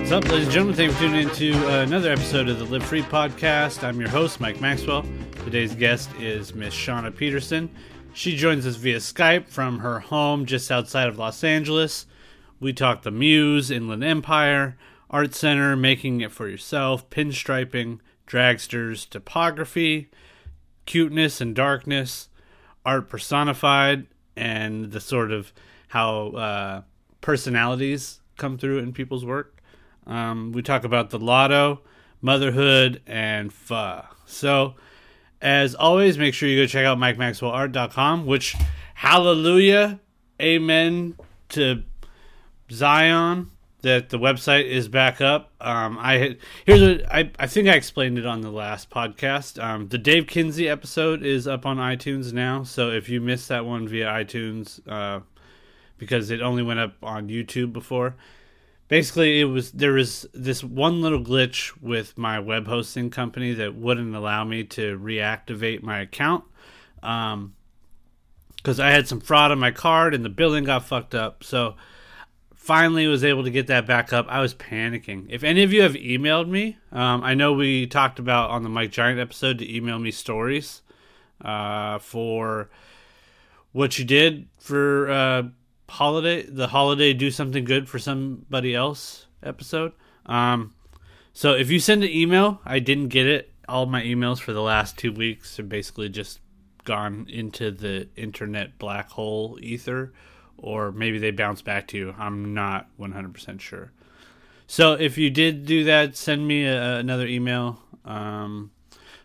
What's up, ladies and gentlemen? Thank you for tuning in to uh, another episode of the Live Free podcast. I'm your host, Mike Maxwell. Today's guest is Miss Shauna Peterson. She joins us via Skype from her home just outside of Los Angeles. We talk the Muse, Inland Empire, Art Center, making it for yourself, pinstriping, dragsters, topography, cuteness and darkness, art personified, and the sort of how uh, personalities come through in people's work. Um, we talk about the lotto, motherhood, and pho. So, as always, make sure you go check out MikeMaxwellArt.com, which, hallelujah, amen to Zion, that the website is back up. Um, I here's a, I, I think I explained it on the last podcast. Um, the Dave Kinsey episode is up on iTunes now, so if you missed that one via iTunes, uh, because it only went up on YouTube before, basically it was there was this one little glitch with my web hosting company that wouldn't allow me to reactivate my account um because i had some fraud on my card and the billing got fucked up. So finally was able to get that back up. I was panicking. If any of you have emailed me um, i know we talked about on the mike giant episode to email me stories uh, for what you did for uh, holiday the holiday do something good for somebody else episode. Um so if you send an email i didn't get it. All my emails for the last two weeks are basically just gone into the internet black hole ether or maybe they bounce back to you. I'm not 100% sure. So if you did do that send me a, another email. Um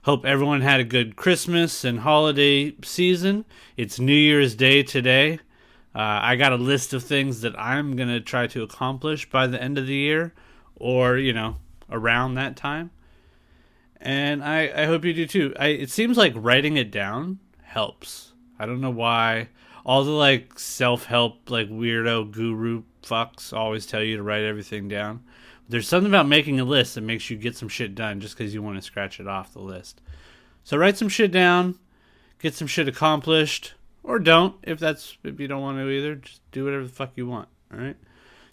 hope everyone had a good christmas and holiday season. It's new year's day today uh, I got a list of things that I'm going to try to accomplish by the end of the year or, you know, around that time. And I, I hope you do too. I, it seems like writing it down helps. I don't know why. All the like self help, like weirdo guru fucks always tell you to write everything down. There's something about making a list that makes you get some shit done just because you want to scratch it off the list. So write some shit down, get some shit accomplished or don't if that's if you don't want to either just do whatever the fuck you want all right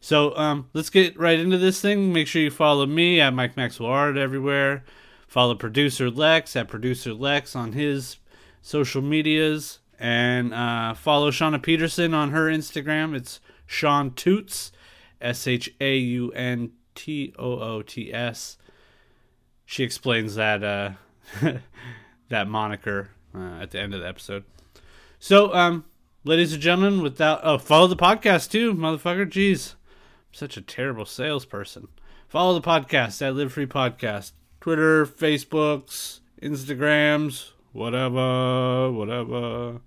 so um, let's get right into this thing. Make sure you follow me at mike maxwell art everywhere. Follow producer lex at producer lex on his social medias. And uh, follow shauna peterson on her instagram. It's sean toots s-h-a-u-n-t-o-o-t-s she explains that uh, that moniker uh, at the end of the episode so, um, ladies and gentlemen, without oh, follow the podcast too, motherfucker. Jeez, I'm such a terrible salesperson. Follow the podcast at Live Free Podcast, Twitter, Facebooks, Instagrams, whatever, whatever.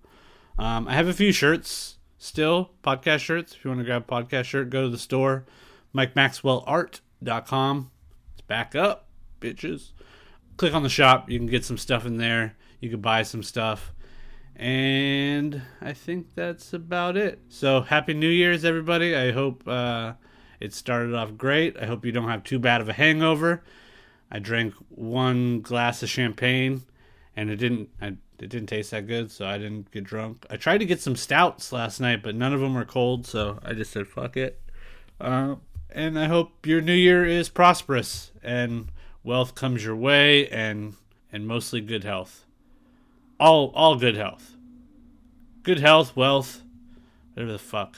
Um, I have a few shirts still, podcast shirts. If you want to grab a podcast shirt, go to the store, MikeMaxwellArt.com. It's back up, bitches. Click on the shop. You can get some stuff in there. You can buy some stuff. And I think that's about it. So, Happy New Year's, everybody. I hope uh, it started off great. I hope you don't have too bad of a hangover. I drank one glass of champagne, and it didn't. I, it didn't taste that good, so I didn't get drunk. I tried to get some stouts last night, but none of them were cold, so I just said fuck it. Uh, and I hope your new year is prosperous and wealth comes your way, and and mostly good health all all good health. Good health, wealth, whatever the fuck.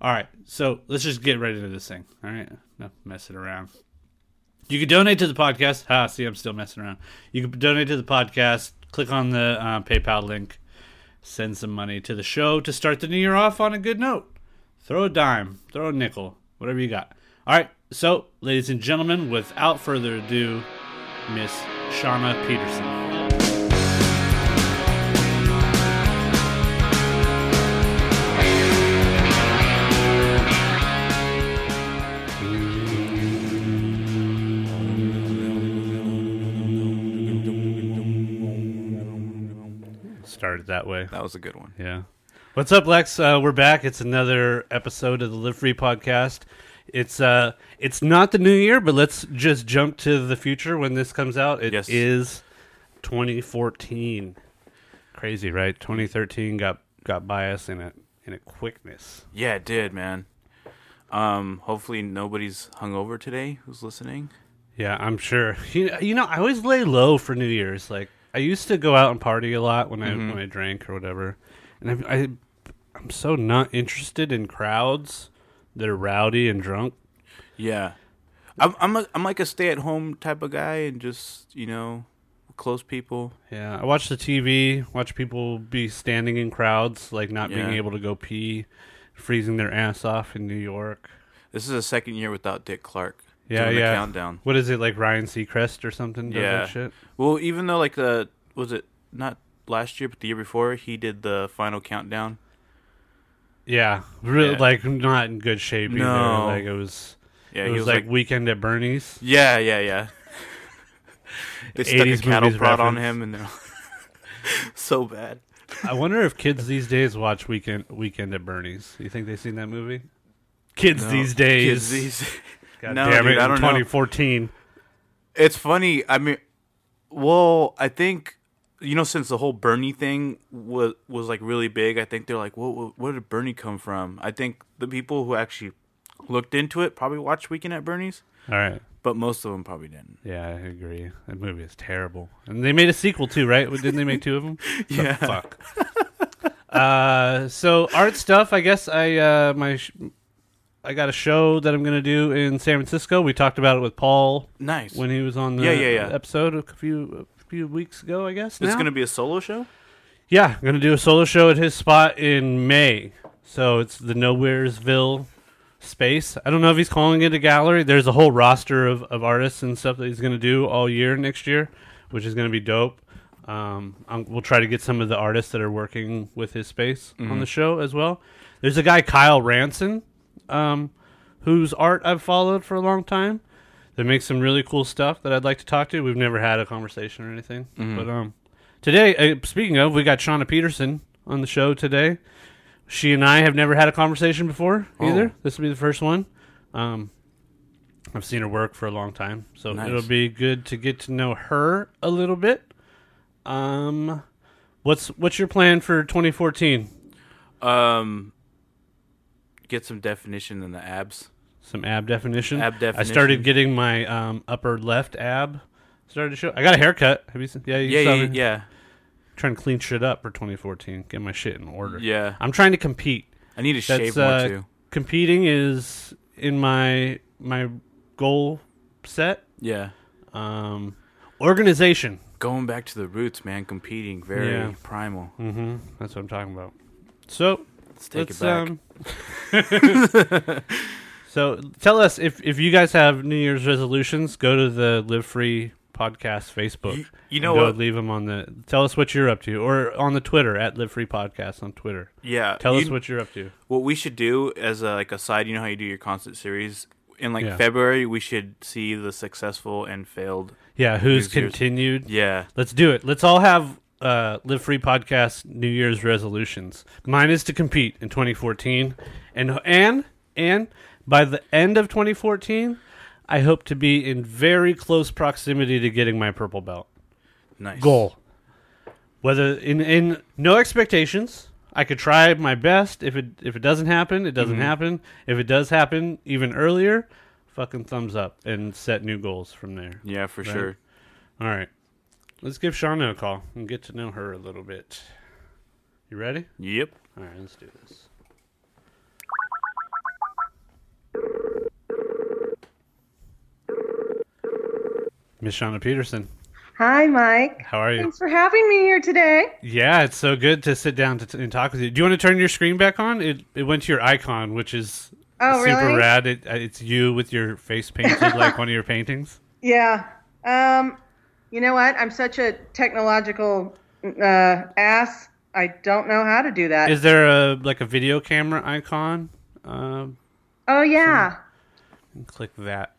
All right, so let's just get right into this thing. All right, no messing around. You can donate to the podcast. Ha, see, I'm still messing around. You can donate to the podcast. Click on the uh, PayPal link. Send some money to the show to start the new year off on a good note. Throw a dime, throw a nickel, whatever you got. All right, so, ladies and gentlemen, without further ado, Miss Shauna Peterson. Started that way. That was a good one. Yeah. What's up, Lex? Uh, we're back. It's another episode of the Live Free podcast. It's uh, it's not the new year, but let's just jump to the future when this comes out. It Yes. is 2014. Crazy, right? 2013 got got by us in a in a quickness. Yeah, it did, man. Um, hopefully nobody's hungover today who's listening. Yeah, I'm sure. You, you know, I always lay low for New Year's. Like I used to go out and party a lot when I Mhm. when I drank or whatever, and I, I I'm so not interested in crowds that are rowdy and drunk. Yeah, I'm I'm a, I'm like a stay at home type of guy and just you know close people. Yeah, I watch the TV, watch people be standing in crowds, like not being able to go pee, freezing their ass off in New York. This is a second year without Dick Clark. Yeah, doing yeah. The countdown. What is it like Ryan Seacrest or something? Does Yeah. that shit. Well, even though like the was it not last year but the year before he did the final countdown. Yeah, really, Yeah. like not in good shape either. No. Like it was, Yeah, it was, was like, like, Weekend at Bernie's. yeah, yeah, yeah. they stuck a 80s cattle prod on him and they're so bad. I wonder if kids these days watch Weekend Weekend at Bernie's. You think they've seen that movie? Kids No, these days. kids these- God No, damn dude, it! I in don't know. 2014. It's funny. I mean, well, I think you know since the whole Bernie thing was was like really big. I think they're like, "What? What, where did Bernie come from?" I think the people who actually looked into it probably watched Weekend at Bernie's, All right. but most of them probably didn't. Yeah, I agree. That movie is terrible. And they made a sequel too, right? Didn't they make two of them? Yeah. Fuck. uh, so art stuff. I guess I uh, my sh- I got a show that I'm gonna do in San Francisco. We talked about it with Paul Nice. when he was on the Yeah, yeah, yeah. episode a few a few weeks ago. I guess it's now? gonna be a solo show. Yeah, I'm gonna do a solo show at his spot in May. So it's the Nowheresville space. I don't know if he's calling it a gallery. There's a whole roster of, of artists and stuff that he's gonna do all year next year, which is gonna be dope. Um, i we'll try to get some of the artists that are working with his space on the show as well. There's a guy Kyle Ranson, um, whose art I've followed for a long time. That makes some really cool stuff that I'd like to talk to. We've never had a conversation or anything, but um, Today, uh, speaking of, we got Shauna Peterson on the show today. She and I have never had a conversation before either. Oh. This will be the first one. Um, I've seen her work for a long time, so Nice. it'll be good to get to know her a little bit. Um, what's what's your plan for 2014? Um, get some definition in the abs. Some ab definition. Ab definition. I started getting my um, upper left ab started to show. I got a haircut. Have you seen? Yeah, you Yeah, saw yeah, me. yeah, Trying to clean shit up for 2014. Get my shit in order. yeah. I'm trying to compete. I need to That's, shave more uh, too. Competing is in my my goal set. Yeah. Um, organization. Going back to the roots, man. Competing, very Yeah. primal. Mm-hmm. That's what I'm talking about. So Let's take let's, it back. um, so tell us if if you guys have New Year's resolutions, go to the Live Free podcast Facebook. You, you know what? Leave them on the. Tell us what you're up to, or on the Twitter at Live Free Podcast on Twitter. Yeah. Tell you- us what you're up to. what we should do as a, like a side. You know how you do your constant series in like Yeah. February. We should see the successful and failed. Yeah, who's continued? Yeah. Let's do it. Let's all have uh, Live Free Podcast New Year's resolutions. Mine is to compete in 2014, and and and by the end of 2014, I hope to be in very close proximity to getting my purple belt Nice. goal. Whether in in no expectations, I could try my best. If it if it doesn't happen, it doesn't Mhm. happen. If it does happen, even earlier, fucking thumbs up and set new goals from there. Yeah, for Right. sure. All right. Let's give Shauna a call and get to know her a little bit. You ready? Yep. All right, let's do this. Miss Shauna Peterson, Hi, Mike. how are you? Thanks for having me here today. Yeah, it's so good to sit down to t- and talk with you. Do you want to turn your screen back on? It it went to your icon, which is Oh, super really? rad. It, uh, it's you with your face painted like one of your paintings. Yeah. Um, you know what? I'm such a technological uh, ass. I don't know how to do that. Is there a like a video camera icon? Um, oh, yeah. click that.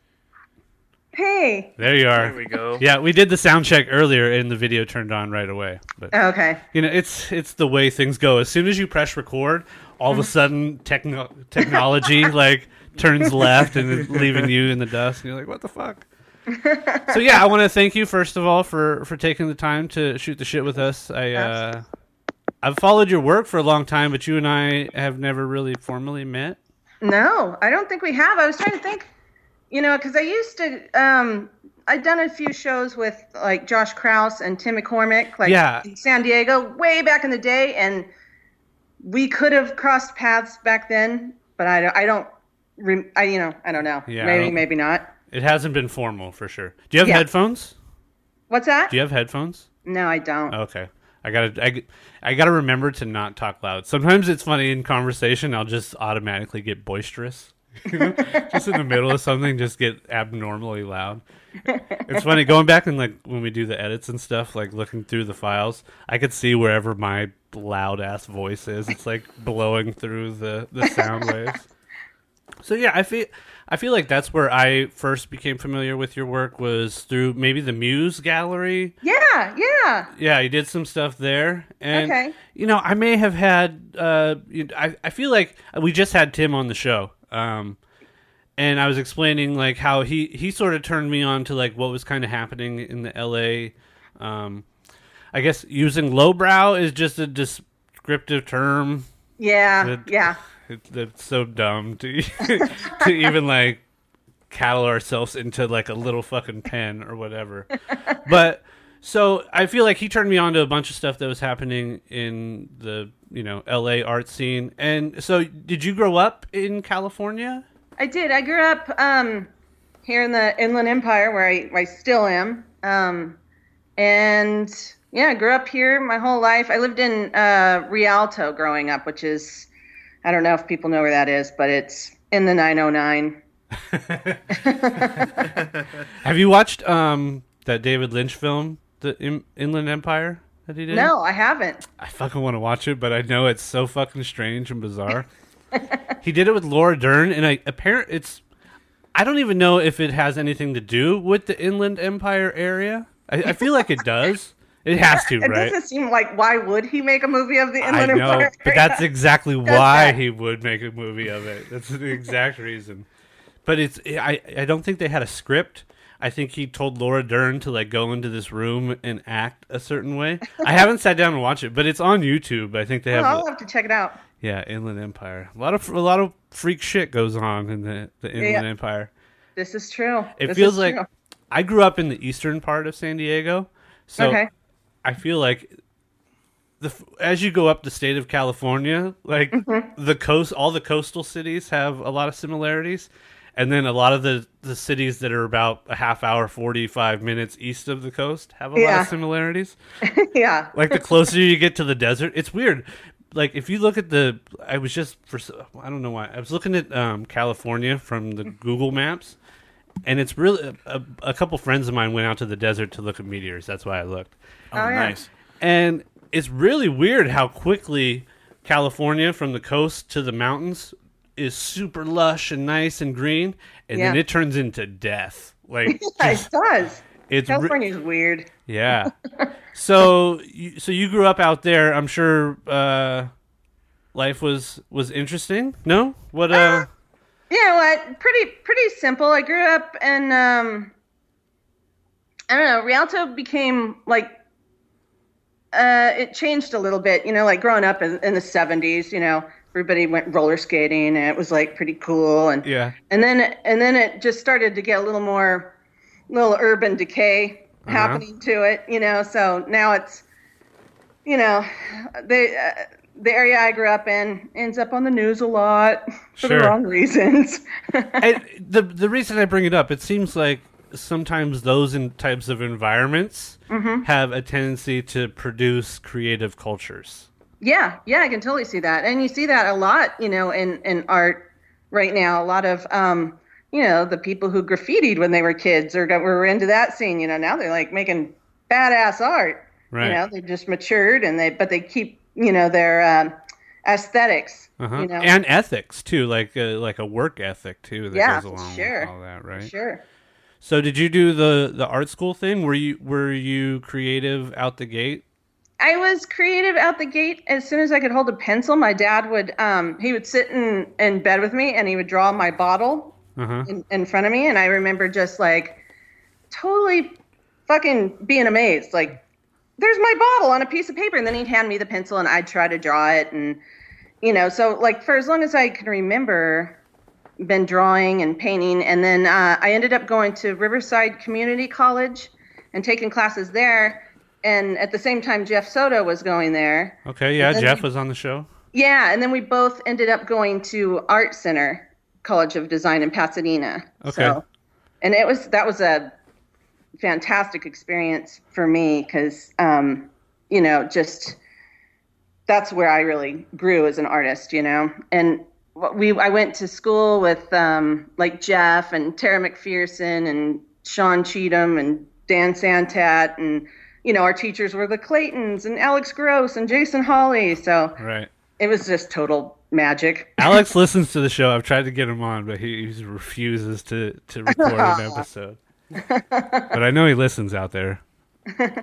Hey. There you are. There we go. Yeah, we did the sound check earlier, and the video turned on right away. But Okay. you know, it's it's the way things go. As soon as you press record, all of a sudden, techno- technology like turns left and leaving you in the dust. And you're like, what the fuck? so yeah, I want to thank you first of all for for taking the time to shoot the shit with us. I uh, I've followed your work for a long time, but you and I have never really formally met. No, I don't think we have. I was trying to think, you know, because I used to. Um, I'd done a few shows with like Josh Kraus and Tim McCormick, like Yeah. in San Diego, way back in the day, and we could have crossed paths back then. But I don't. I don't. I you know. I don't know. Yeah, maybe don't- maybe not. It hasn't been formal for sure. Do you have Yeah. headphones? What's that? Do you have headphones? No, I don't. Okay. I gotta I, I gotta remember to not talk loud. Sometimes it's funny in conversation. I'll just automatically get boisterous, just in the middle of something, just get abnormally loud. It's funny going back and like when we do the edits and stuff, like looking through the files, I could see wherever my loud ass voice is. It's like blowing through the the sound waves. So yeah, I feel I feel like that's where I first became familiar with your work was through maybe the Muse Gallery Yeah, yeah. yeah, you did some stuff there, and Okay. you know, I may have had. Uh, I I feel like we just had Tim on the show, um, and I was explaining like how he he sort of turned me on to like what was kind of happening in the L.A. Um, I guess using lowbrow is just a descriptive term. Yeah, It- yeah. It, it's so dumb to to even like cattle ourselves into like a little fucking pen or whatever. but so I feel like he turned me on to a bunch of stuff that was happening in the you know L.A. art scene. And so, did you grow up in California? I did. I grew up um, here in the Inland Empire, where I, where I still am. Um, and yeah, I grew up here my whole life. I lived in uh, Rialto growing up, which is, I don't know if people know where that is, but it's in the 909. Have you watched um that David Lynch film, the In- Inland Empire that he did? No, I haven't. I fucking want to watch it, but I know it's so fucking strange and bizarre. he did it with Laura Dern, and I apparent it's. I don't even know if it has anything to do with the Inland Empire area. I, I feel like it does. It has to, It right? It doesn't seem like why would he make a movie of the Inland I know, Empire? but that's exactly why he would make a movie of it. That's the exact reason. But it's I I don't think they had a script. I think he told Laura Dern to like go into this room and act a certain way. I haven't sat down and watched it, but it's on YouTube. I think they Oh, have I'll have to check it out. yeah, Inland Empire. A lot of a lot of freak shit goes on in the the Inland Yeah. Empire. This is true. It This feels like true. I grew up in the eastern part of San Diego, so okay. I feel like the as you go up the state of California, like Mm-hmm. the coast, all the coastal cities have a lot of similarities, and then a lot of the the cities that are about a half hour, forty five minutes east of the coast have a lot of similarities. yeah. like the closer you get to the desert it's weird like if you look at the i was just for I don't know why i was looking at um, california from the google maps and it's really a, a couple friends of mine went out to the desert to look at meteors that's why i looked Oh, Oh, yeah. nice. and it's really weird how quickly california from the coast to the mountains is super lush and nice and green and then it turns into death like Yeah, it does. it's re- California's weird. yeah. so you, so you grew up out there. I'm sure uh, life was was interesting. No, what? Uh, You know what? Pretty pretty simple. I grew up in um I don't know, Rialto became like uh it changed a little bit, you know, like growing up in, in the 70s, you know, everybody went roller skating and it was like pretty cool and yeah. and then and then it just started to get a little more little urban decay Uh-huh. happening to it you know so now it's you know they. uh, the area i grew up in ends up on the news a lot for Sure. the wrong reasons I, the the reason I bring it up, it seems like sometimes those in types of environments Mm-hmm. have a tendency to produce creative cultures. yeah yeah i can totally see that and you see that a lot you know in in art right now a lot of um you know the people who graffitied when they were kids or got, were into that scene you know now they're like making badass art Right. You know, they just matured and they, but they keep, you know, their um, aesthetics. Uh-huh. You know, And ethics too, like a, like a work ethic too that Yeah, goes along sure. with all that, right? sure. So did you do the the art school thing? Were you were you creative out the gate? I was creative out the gate as soon as I could hold a pencil. My dad would, um, he would sit in, in bed with me and he would draw my bottle Uh-huh. in, in front of me. And I remember just like totally fucking being amazed. Like, there's my bottle on a piece of paper. And then he'd hand me the pencil and I'd try to draw it. And, you know, so like for as long as I can remember, been drawing and painting, and then uh, I ended up going to Riverside Community College and taking classes there. And at the same time, Jeff Soto was going there. Okay, yeah, Jeff we- was on the show. Yeah, and then we both ended up going to Art Center College of Design in Pasadena. Okay. and it was that was a fantastic experience for me because um, you know just that's where I really grew as an artist, you know. And we I went to school with um, like Jeff and Tara McPherson and Sean Cheetham and Dan Santat and you know our teachers were the Claytons and Alex Gross and Jason Holley. So Right. it was just total magic. Alex listens to the show. I've tried to get him on, but he, he refuses to, to record an episode. but I know he listens out there.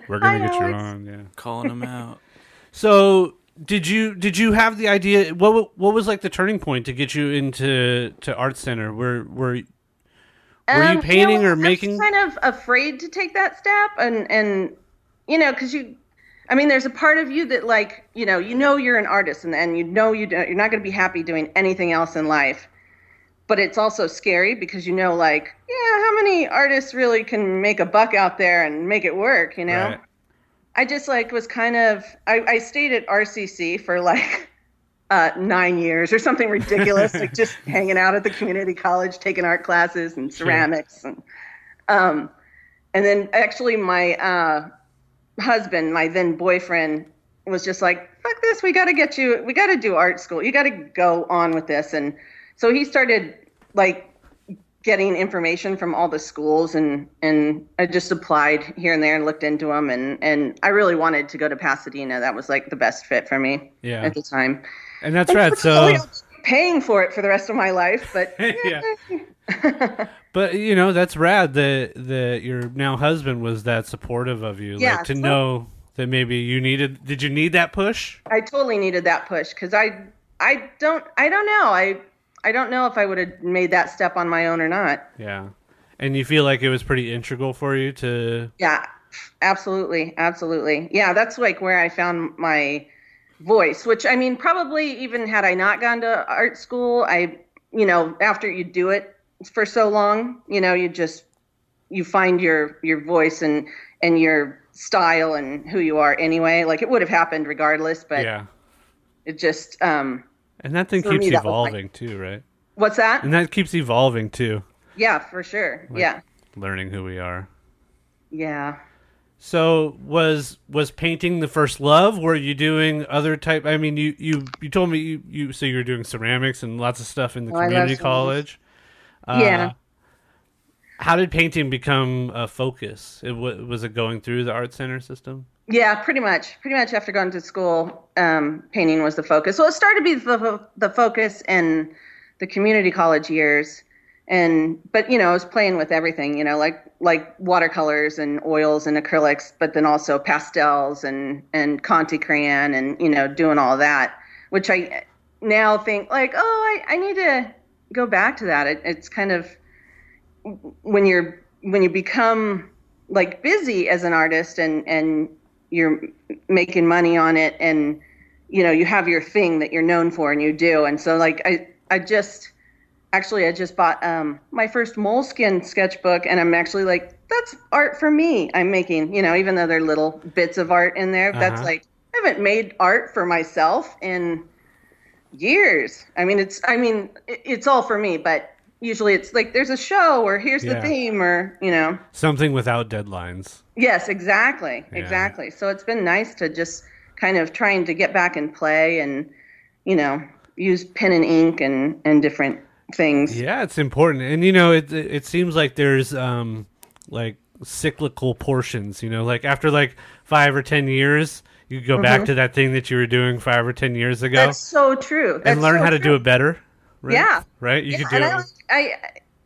We're gonna Hi, get you Alex. on, yeah. Calling him out. So did you did you have the idea? What what was like the turning point to get you into to art center? Were were Were you Um, painting know, or I was making- kind of afraid to take that step, and and you know, because you, I mean, there's a part of you that like, you know, you know you're an artist, and and you know you don't, you're not going to be happy doing anything else in life, but it's also scary because you know, like, yeah, how many artists really can make a buck out there and make it work, you know? Right. I just like was kind of I, I stayed at RCC for like uh, nine years or something ridiculous, like just hanging out at the community college, taking art classes and ceramics, and um, and then actually my uh, husband, my then boyfriend, was just like, "Fuck this, we got to get you, we got to do art school, you got to go on with this," and so he started like getting information from all the schools and and I just applied here and there and looked into them and and I really wanted to go to Pasadena. That was like the best fit for me Yeah. at the time. And that's right. So paying for it for the rest of my life, but Yeah. But you know that's rad that that your now husband was that supportive of you, Yeah, like to so- know that maybe you needed. Did you need that push? I totally needed that push because I I don't I don't know I I don't know if I would have made that step on my own or not. Yeah, and you feel like it was pretty integral for you to. Yeah, absolutely, absolutely. Yeah, that's like where I found my voice. Which I mean, probably even had I not gone to art school, I, you know, after you do it for so long, you know, you just you find your your voice and and your style and who you are anyway. Like it would have happened regardless, but yeah, it just um, and that thing For keeps me, that was like- evolving too, right? what's that? And that keeps evolving too, Yeah, for sure. yeah, learning who we are. yeah. So was was painting the first love? Were you doing other type? I mean, you you you told me you, you so you were doing ceramics and lots of stuff in the Oh, I love community ceramics. college. Uh, Yeah. How did painting become a focus? It wa was it going through the art center system? Yeah, pretty much. Pretty much after going to school, um, painting was the focus. So it started to be the, the focus in the community college years, and but you know I was playing with everything. You know, like like watercolors and oils and acrylics, but then also pastels and and Conte crayon and you know doing all that, which I now think like oh I, I need to go back to that. It, it's kind of when you're when you become like busy as an artist and and you're making money on it and you know you have your thing that you're known for and you do and so like i i just actually i just bought um my first moleskin sketchbook and i'm actually like that's art for me i'm making you know even though they're little bits of art in there that's Uh-huh. like i haven't made art for myself in years i mean it's i mean it, it's all for me but usually it's like there's a show or here's Yeah. the theme or you know Something without deadlines. Yes, exactly. Yeah. Exactly. So it's been nice to just kind of trying to get back and play and, you know, use pen and ink and, and different things. Yeah, it's important, and you know, it it seems like there's um like cyclical portions. You know, like after like five or ten years, you go back to that thing that you were doing five or ten years ago, Mm-hmm. That's so true. and learn so how to true. do it better. Right? Yeah. right. You Yeah, could do. I,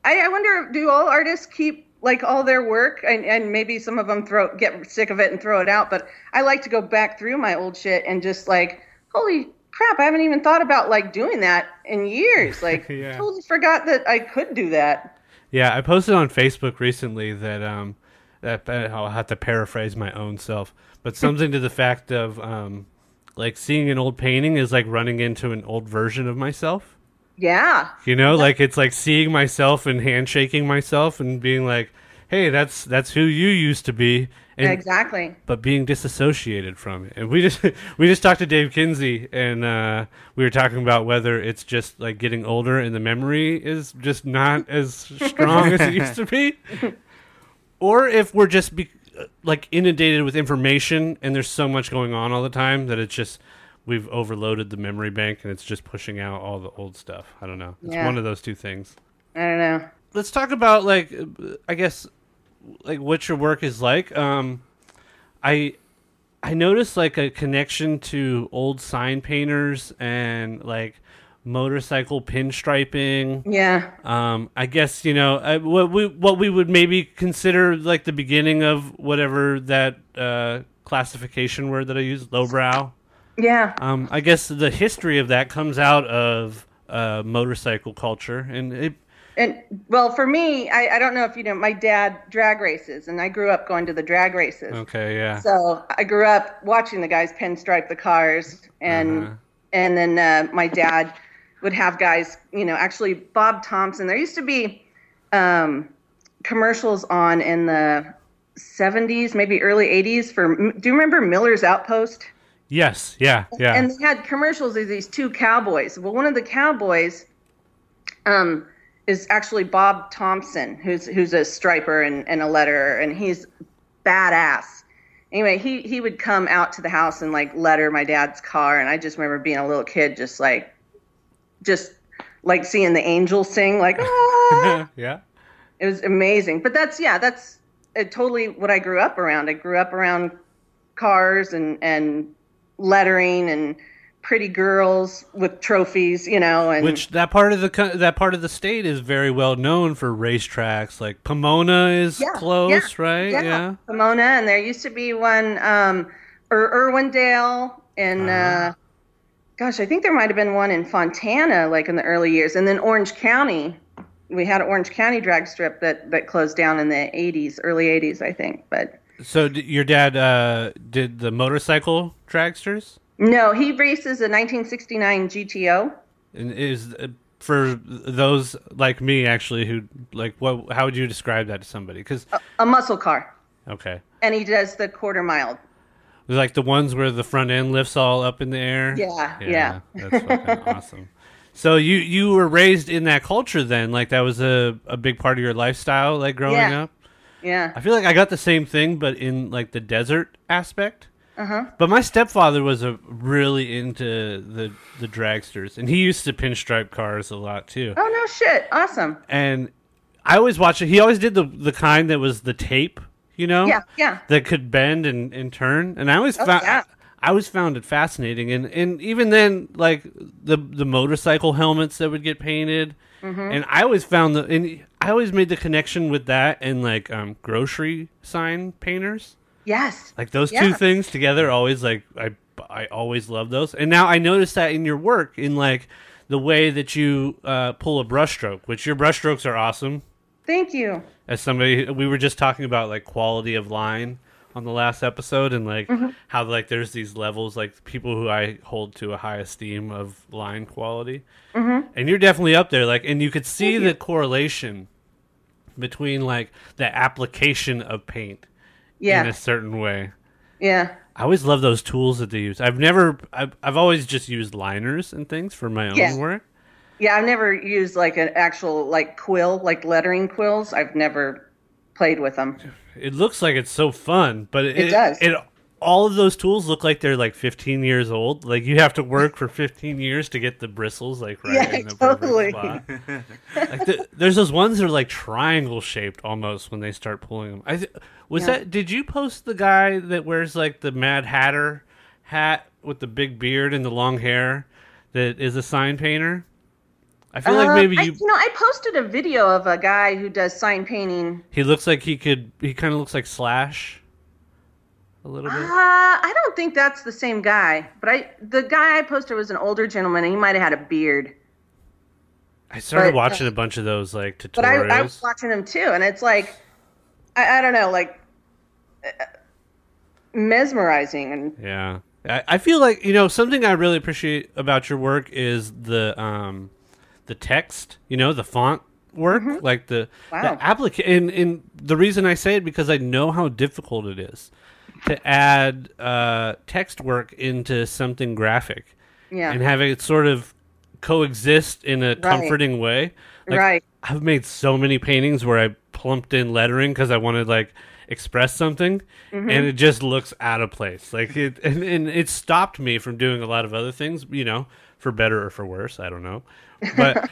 I, I, wonder, do all artists keep like all their work and, and maybe some of them throw get sick of it and throw it out but i like to go back through my old shit and just like holy crap i haven't even thought about like doing that in years like Yeah. totally forgot that i could do that Yeah, I posted on Facebook recently that um that I'll have to paraphrase my own self, but something to the fact of um like seeing an old painting is like running into an old version of myself. Yeah. You know, like it's like seeing myself and handshaking myself and being like, "Hey, that's that's who you used to be." And, exactly. But being disassociated from it, and we just we just talked to Dave Kinsey, and uh, we were talking about whether it's just like getting older and the memory is just not as strong as it used to be, or if we're just be, like inundated with information and there's so much going on all the time that it's just we've overloaded the memory bank and it's just pushing out all the old stuff. I don't know. It's Yeah. one of those two things. I don't know. Let's talk about like I guess like what your work is like. Um I I noticed like a connection to old sign painters and like motorcycle pinstriping. Yeah. Um, I guess you know uh, what we what we would maybe consider like the beginning of whatever that uh, classification word that I use, lowbrow. Yeah. Um, I guess the history of that comes out of uh, motorcycle culture, and it, And well, for me, I, I don't know if you know, my dad drag races, and I grew up going to the drag races. okay, yeah, So I grew up watching the guys pinstripe the cars, and Uh-huh. and then uh, my dad would have guys, you know, actually Bob Thompson. There used to be um, commercials on in the '70s, maybe early '80s for. Do you remember Miller's Outpost? Yes, yeah, yeah, And they had commercials of these two cowboys. Well, one of the cowboys um, is actually Bob Thompson, who's who's a striper and, and a letterer, and he's badass. Anyway, he he would come out to the house and like letter my dad's car, and I just remember being a little kid, just like, just like seeing the angels sing, like, ah! yeah. it was amazing. But that's yeah, that's uh, totally what I grew up around. I grew up around cars and and lettering and pretty girls with trophies, you know, and Which that part of the that part of the state is very well known for racetracks. Like Pomona is Yeah, close, yeah, right? yeah, Yeah. Pomona, and there used to be one, um, Ir- Irwindale, and Uh-huh. uh, gosh, I think there might have been one in Fontana, like in the early years, and then Orange County. We had an Orange County drag strip that that closed down in the '80s, early '80s, I think, but. So d- your dad uh, did the motorcycle dragsters, No, he races a 1969 GTO. and is uh, for those like me actually who like what? How would you describe that to somebody? Because a muscle car, okay, and he does the quarter mile. like the ones where the front end lifts all up in the air. Yeah, yeah. that's fucking awesome. So you you were raised in that culture then, like that was a a big part of your lifestyle, like growing Yeah. up. Yeah. I feel like I got the same thing, but in like the desert aspect. Uh-huh. But my stepfather was a really into the the dragsters, and he used to pinstripe cars a lot too. Oh no shit! Awesome. And I always watched it. He always did the the kind that was the tape, you know, Yeah, yeah. that could bend and, and turn. And I always Oh, found yeah. I always found it fascinating. And and even then, like the the motorcycle helmets that would get painted. Mm-hmm. And I always found the and I always made the connection with that and like um, grocery sign painters. Yes. Like those two things together, always like I I always love those. And now I notice that in your work, in like the way that you uh, pull a brushstroke, which your brushstrokes are awesome. Thank you. As somebody, we were just talking about like quality of line on the last episode, and like Mm-hmm. how like there's these levels, like people who I hold to a high esteem of line quality, mm-hmm. and you're definitely up there. Like, and you could see Thank the you. correlation between like the application of paint in a certain way. Yeah. I always love those tools that they use. I've never, I've, I've always just used liners and things for my own Yeah. work. Yeah. I've never used like an actual like quill, like lettering quills. I've never played with them. It looks like it's so fun, but it, It does. It, all of those tools look like they're like 15 years old. Like you have to work for 15 years to get the bristles like right Yeah, in the totally. perfect spot. like the, there's those ones that are like triangle shaped almost when they start pulling them. I th- was Yeah. that? Did you post the guy that wears like the Mad Hatter hat with the big beard and the long hair that is a sign painter? I feel like Uh, maybe I, you. you know, I posted a video of a guy who does sign painting. He looks like he could. He kind of looks like Slash. A little Uh, bit. I don't think that's the same guy, but I the guy I posted was an older gentleman, and he might have had a beard. I started but, uh, watching a bunch of those like tutorials. But I, I was watching them too, and it's like, I, I don't know, like uh, mesmerizing, and yeah, I, I feel like you know something I really appreciate about your work is the um, the text, you know, the font work, like the Wow. the applica- and, and the reason I say it because I know how difficult it is to add uh, text work into something graphic Yeah. and have it sort of coexist in a comforting way. Like, Right. I've made so many paintings where I plumped in lettering because I wanted like express something, Mm-hmm. and it just looks out of place. Like it, and, and it stopped me from doing a lot of other things. You know, for better or for worse, I don't know. But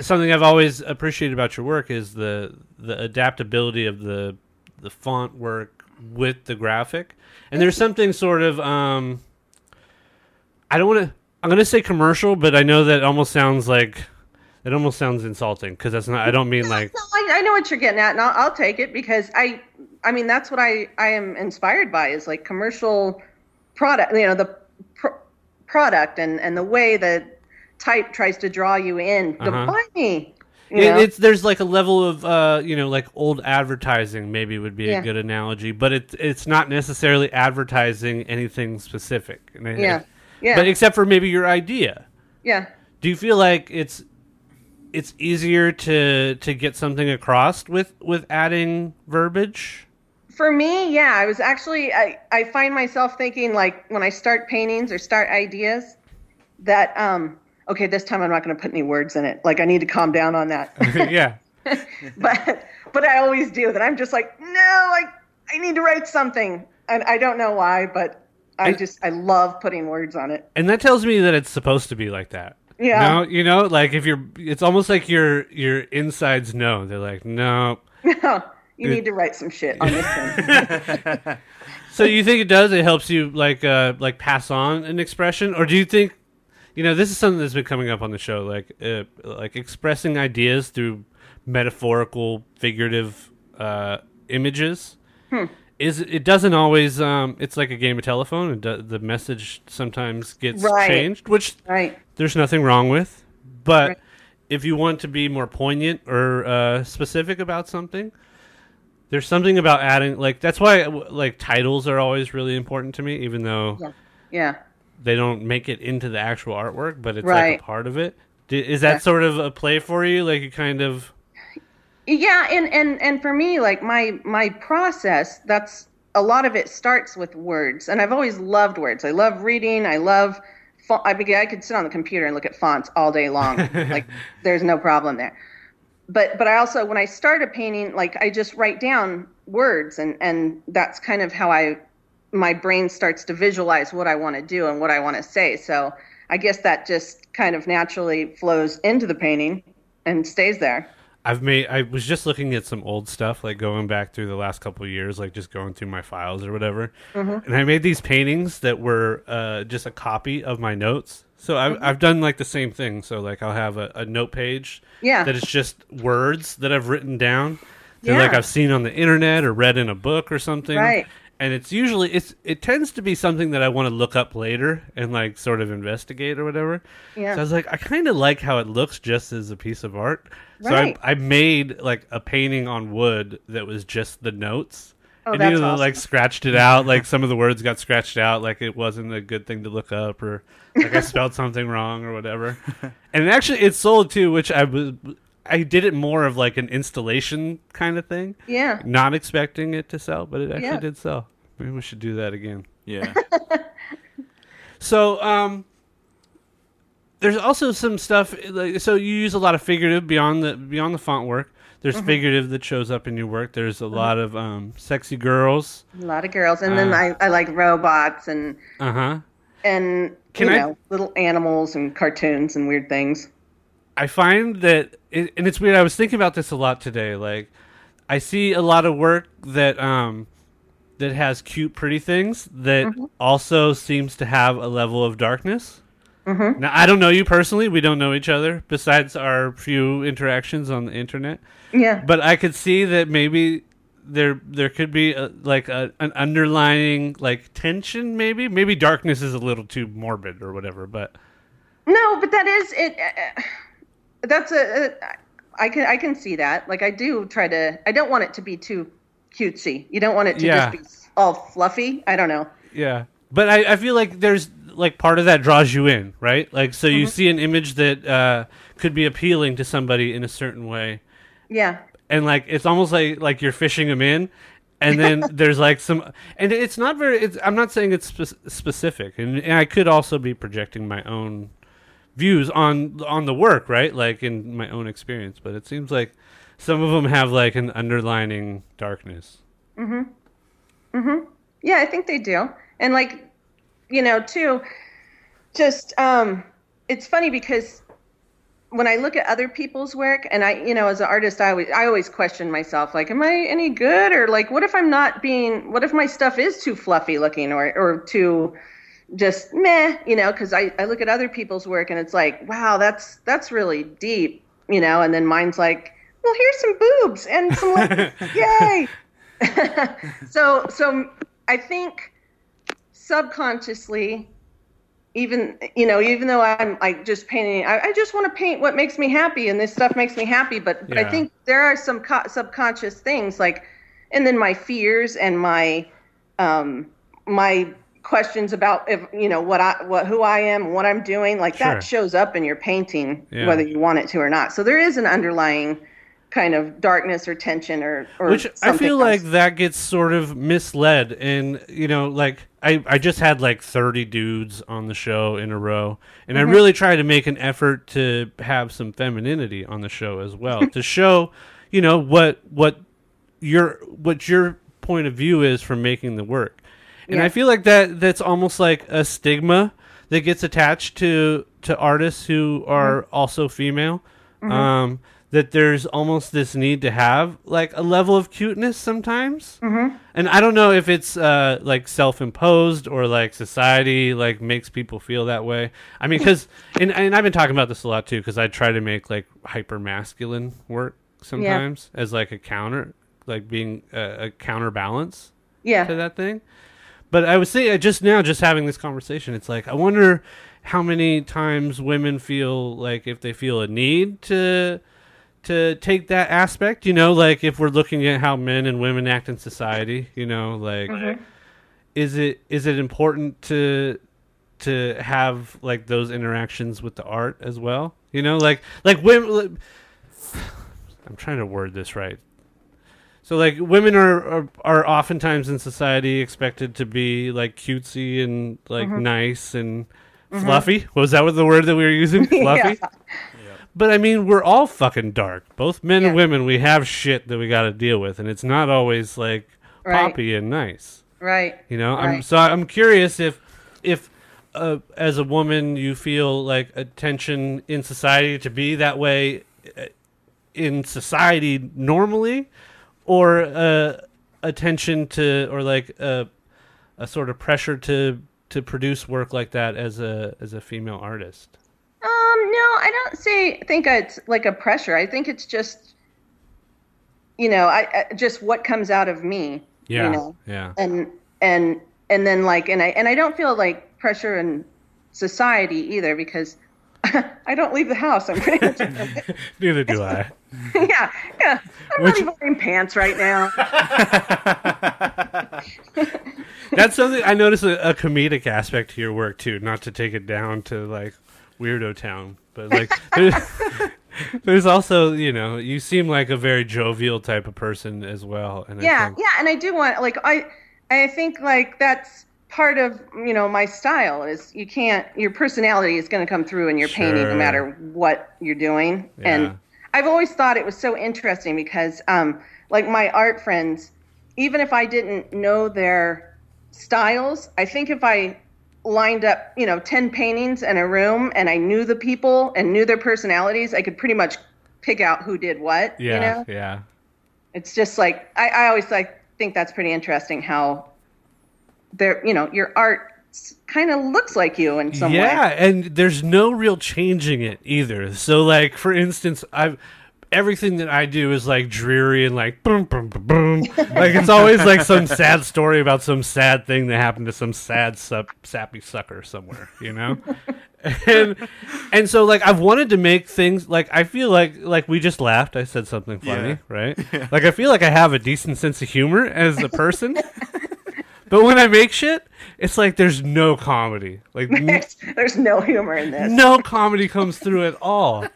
something I've always appreciated about your work is the the adaptability of the the font work with the graphic. And there's something sort of um, I don't want to. I'm going to say commercial, but I know that almost sounds like it almost sounds insulting because that's not. I don't mean like No, I, I know what you're getting at, and I'll, I'll take it because I, I mean, that's what I, I am inspired by is like commercial product, you know, the pr- product and and the way that type tries to draw you in. Uh-huh. buy me. You it, know? it's there's like a level of uh you know like old advertising maybe would be a good analogy, but it's it's not necessarily advertising anything specific. Yeah. Yeah. But except for maybe your idea. yeah. Do you feel like it's it's easier to to get something across with with adding verbiage? For me, yeah, I was actually I, I find myself thinking like when I start paintings or start ideas that um okay, this time I'm not going to put any words in it. Like I need to calm down on that. yeah. but but I always do that. I'm just like, no, I I need to write something. And I don't know why, but I I- just I love putting words on it. And that tells me that it's supposed to be like that. Yeah. No, you know, like if you're, it's almost like your your insides know. They're like, no. you need to write some shit on this one. So you think it does? It helps you like uh like pass on an expression, or do you think, you know, this is something that's been coming up on the show, like uh, like expressing ideas through metaphorical, figurative uh images. Hmm. Is it doesn't always? Um, it's like a game of telephone. Do, the message sometimes gets Right. changed, which right. there's nothing wrong with. But Right. if you want to be more poignant or uh, specific about something, there's something about adding like that's why like titles are always really important to me, even though Yeah. Yeah. They don't make it into the actual artwork, but it's like a part of it. Is that Yeah. sort of a play for you? Like you kind of Yeah, and and and for me, like my my process, that's a lot of it starts with words, and I've always loved words. I love reading. I love. I mean, I could sit on the computer and look at fonts all day long. like, there's no problem there. But but I also when I start a painting, like I just write down words, and and that's kind of how I my brain starts to visualize what I want to do and what I want to say. So I guess that just kind of naturally flows into the painting and stays there. I've made. I was just looking at some old stuff, like going back through the last couple of years, like just going through my files or whatever. Mm-hmm. And I made these paintings that were uh, just a copy of my notes. So I've, Mm-hmm. I've done like the same thing. So like I'll have a, a note page Yeah. that is just words that I've written down that like I've seen on the internet or read in a book or something. Right. And it's usually it's it tends to be something that I want to look up later and like sort of investigate or whatever. Yeah. So I was like, I kind of like how it looks just as a piece of art. Right. So I, I made like a painting on wood that was just the notes. Oh, and either awesome. like scratched it out, like some of the words got scratched out, like it wasn't a good thing to look up, or like I spelled something wrong or whatever. And actually, it sold too, which I was. I did it more of like an installation kind of thing, Yeah. not expecting it to sell, but it actually Yeah. did sell. Maybe we should do that again. Yeah. So, um, there's also some stuff. Like, so you use a lot of figurative beyond the beyond the font work. There's Mm-hmm. figurative that shows up in your work. There's a lot of um, sexy girls. A lot of girls, and then Uh. I, I like robots and Uh huh. and Can you I- know little animals and cartoons and weird things. I find that, it, and it's weird. I was thinking about this a lot today. Like, I see a lot of work that um that has cute, pretty things that Mm-hmm. also seems to have a level of darkness. Mm-hmm. Now, I don't know you personally. We don't know each other besides our few interactions on the internet. Yeah, But I could see that maybe there there could be a, like a, an underlying like tension. Maybe maybe darkness is a little too morbid or whatever. But no, but that is it. Uh, that's a, a. I can I can see that. Like I do try to. I don't want it to be too cutesy. You don't want it to Yeah. just be all fluffy. I don't know. Yeah, but I, I feel like there's like part of that draws you in, right? Like so you see an image that uh, could be appealing to somebody in a certain way, Yeah. and like it's almost like like you're fishing them in. And then there's like some, and it's not very. It's, I'm not saying it's spe- specific, and, and I could also be projecting my own views on on the work, right? Like in my own experience. But it seems like some of them have like an underlining darkness. Mhm. Mhm. Yeah, I think they do. And like, you know, too, just um it's funny because when I look at other people's work and I, you know, as an artist, I always, I always question myself, like, am I any good? Or like, what if I'm not being, what if my stuff is too fluffy looking or, or too just meh, you know, cause I, I look at other people's work and it's like, wow, that's, that's really deep, you know, and then mine's like, well, here's some boobs and some, like, yay. so, so I think subconsciously, even you know even though i'm like just painting i, I just want to paint what makes me happy and this stuff makes me happy but, but i think there are some co- subconscious things like and then my fears and my um my questions about if you know what i what who i am what i'm doing like Sure. that shows up in your painting Yeah. whether you want it to or not so there is an underlying kind of darkness or tension or, or Which I feel else. like that gets sort of misled, and you know, like I, I just had like thirty dudes on the show in a row, and Mm-hmm. I really try to make an effort to have some femininity on the show as well, to show, you know, what what your what your point of view is from making the work, and Yeah. I feel like that that's almost like a stigma that gets attached to to artists who are Mm-hmm. also female. Um, that there's almost this need to have like a level of cuteness sometimes, mm-hmm. and I don't know if it's uh, like self-imposed or like society like makes people feel that way. I mean, because and and I've been talking about this a lot too because I try to make like hyper masculine work sometimes as like a counter, like being a, a counterbalance yeah to that thing. But I was saying just now, just having this conversation, it's like I wonder how many times women feel like if they feel a need to to take that aspect, you know, like if we're looking at how men and women act in society, you know, like mm-hmm. is it is it important to to have like those interactions with the art as well? You know, like like women. I'm trying to word this right. So like women are, are are oftentimes in society expected to be like cutesy and like mm-hmm. nice and mm-hmm. fluffy. Was that what the word that we were using? Fluffy. Yeah. But I mean, we're all fucking dark. Both men and women, we have shit that we got to deal with, and it's not always like Right. poppy and nice. right You know, I'm so I'm curious if if uh, as a woman you feel like attention in society to be that way uh, in society normally, or uh, a tension to or like a a sort of pressure to to produce work like that as a as a female artist. Um, no, I don't say think it's like a pressure. I think it's just, you know, I, I just what comes out of me. Yeah, You know, yeah, and and and then like and I and I don't feel like pressure in society either because I don't leave the house. I'm pretty much neither do I. yeah yeah. I'm Which- not even wearing pants right now. That's something I notice a, a comedic aspect to your work too. Not to take it down to like weirdo town, but like there's, there's also you know you seem like a very jovial type of person as well. And I yeah think, yeah and i do want like i i think like that's part of you know my style is you can't your personality is going to come through in your painting no matter what you're doing Yeah. and i've always thought it was so interesting because um like my art friends even if i didn't know their styles i think if i lined up you know 10 paintings in a room and i knew the people and knew their personalities i could pretty much pick out who did what yeah, you know yeah. it's just like I, I always like think that's pretty interesting how there you know your art kind of looks like you in some yeah, way. Yeah. And there's no real changing it either. So, like for instance, I've everything that I do is like dreary and like boom, boom, boom, boom. like it's always like some sad story about some sad thing that happened to some sad sup, sappy sucker somewhere, you know. and and so like I've wanted to make things like I feel like like we just laughed. I said something funny, Yeah. right? Like I feel like I have a decent sense of humor as a person. But when I make shit, it's like there's no comedy. Like There's, there's no humor in this. no comedy comes through at all.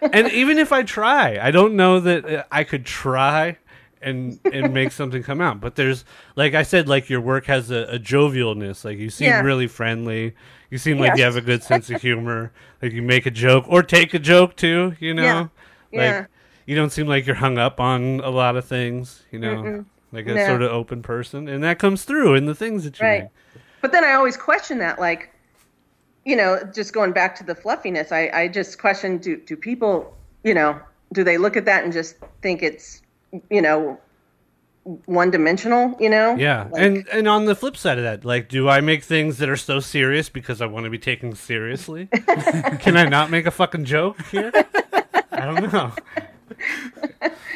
And even if I try, I don't know that uh, I could try and and make something come out. But there's like I said, like your work has a, a jovialness. Like you seem Yeah. really friendly. You seem like you have a good sense of humor. Like you make a joke or take a joke too. You know, Yeah. like you don't seem like you're hung up on a lot of things. You know, like a No. sort of open person, and that comes through in the things that you Right. make. But then I always question that, like, you know, just going back to the fluffiness, I, I just question do, do people, you know, do they look at that and just think it's, you know, one dimensional, you know? Yeah, Like, and and on the flip side of that, like, do I make things that are so serious because I want to be taken seriously? Can I not make a fucking joke here? I don't know.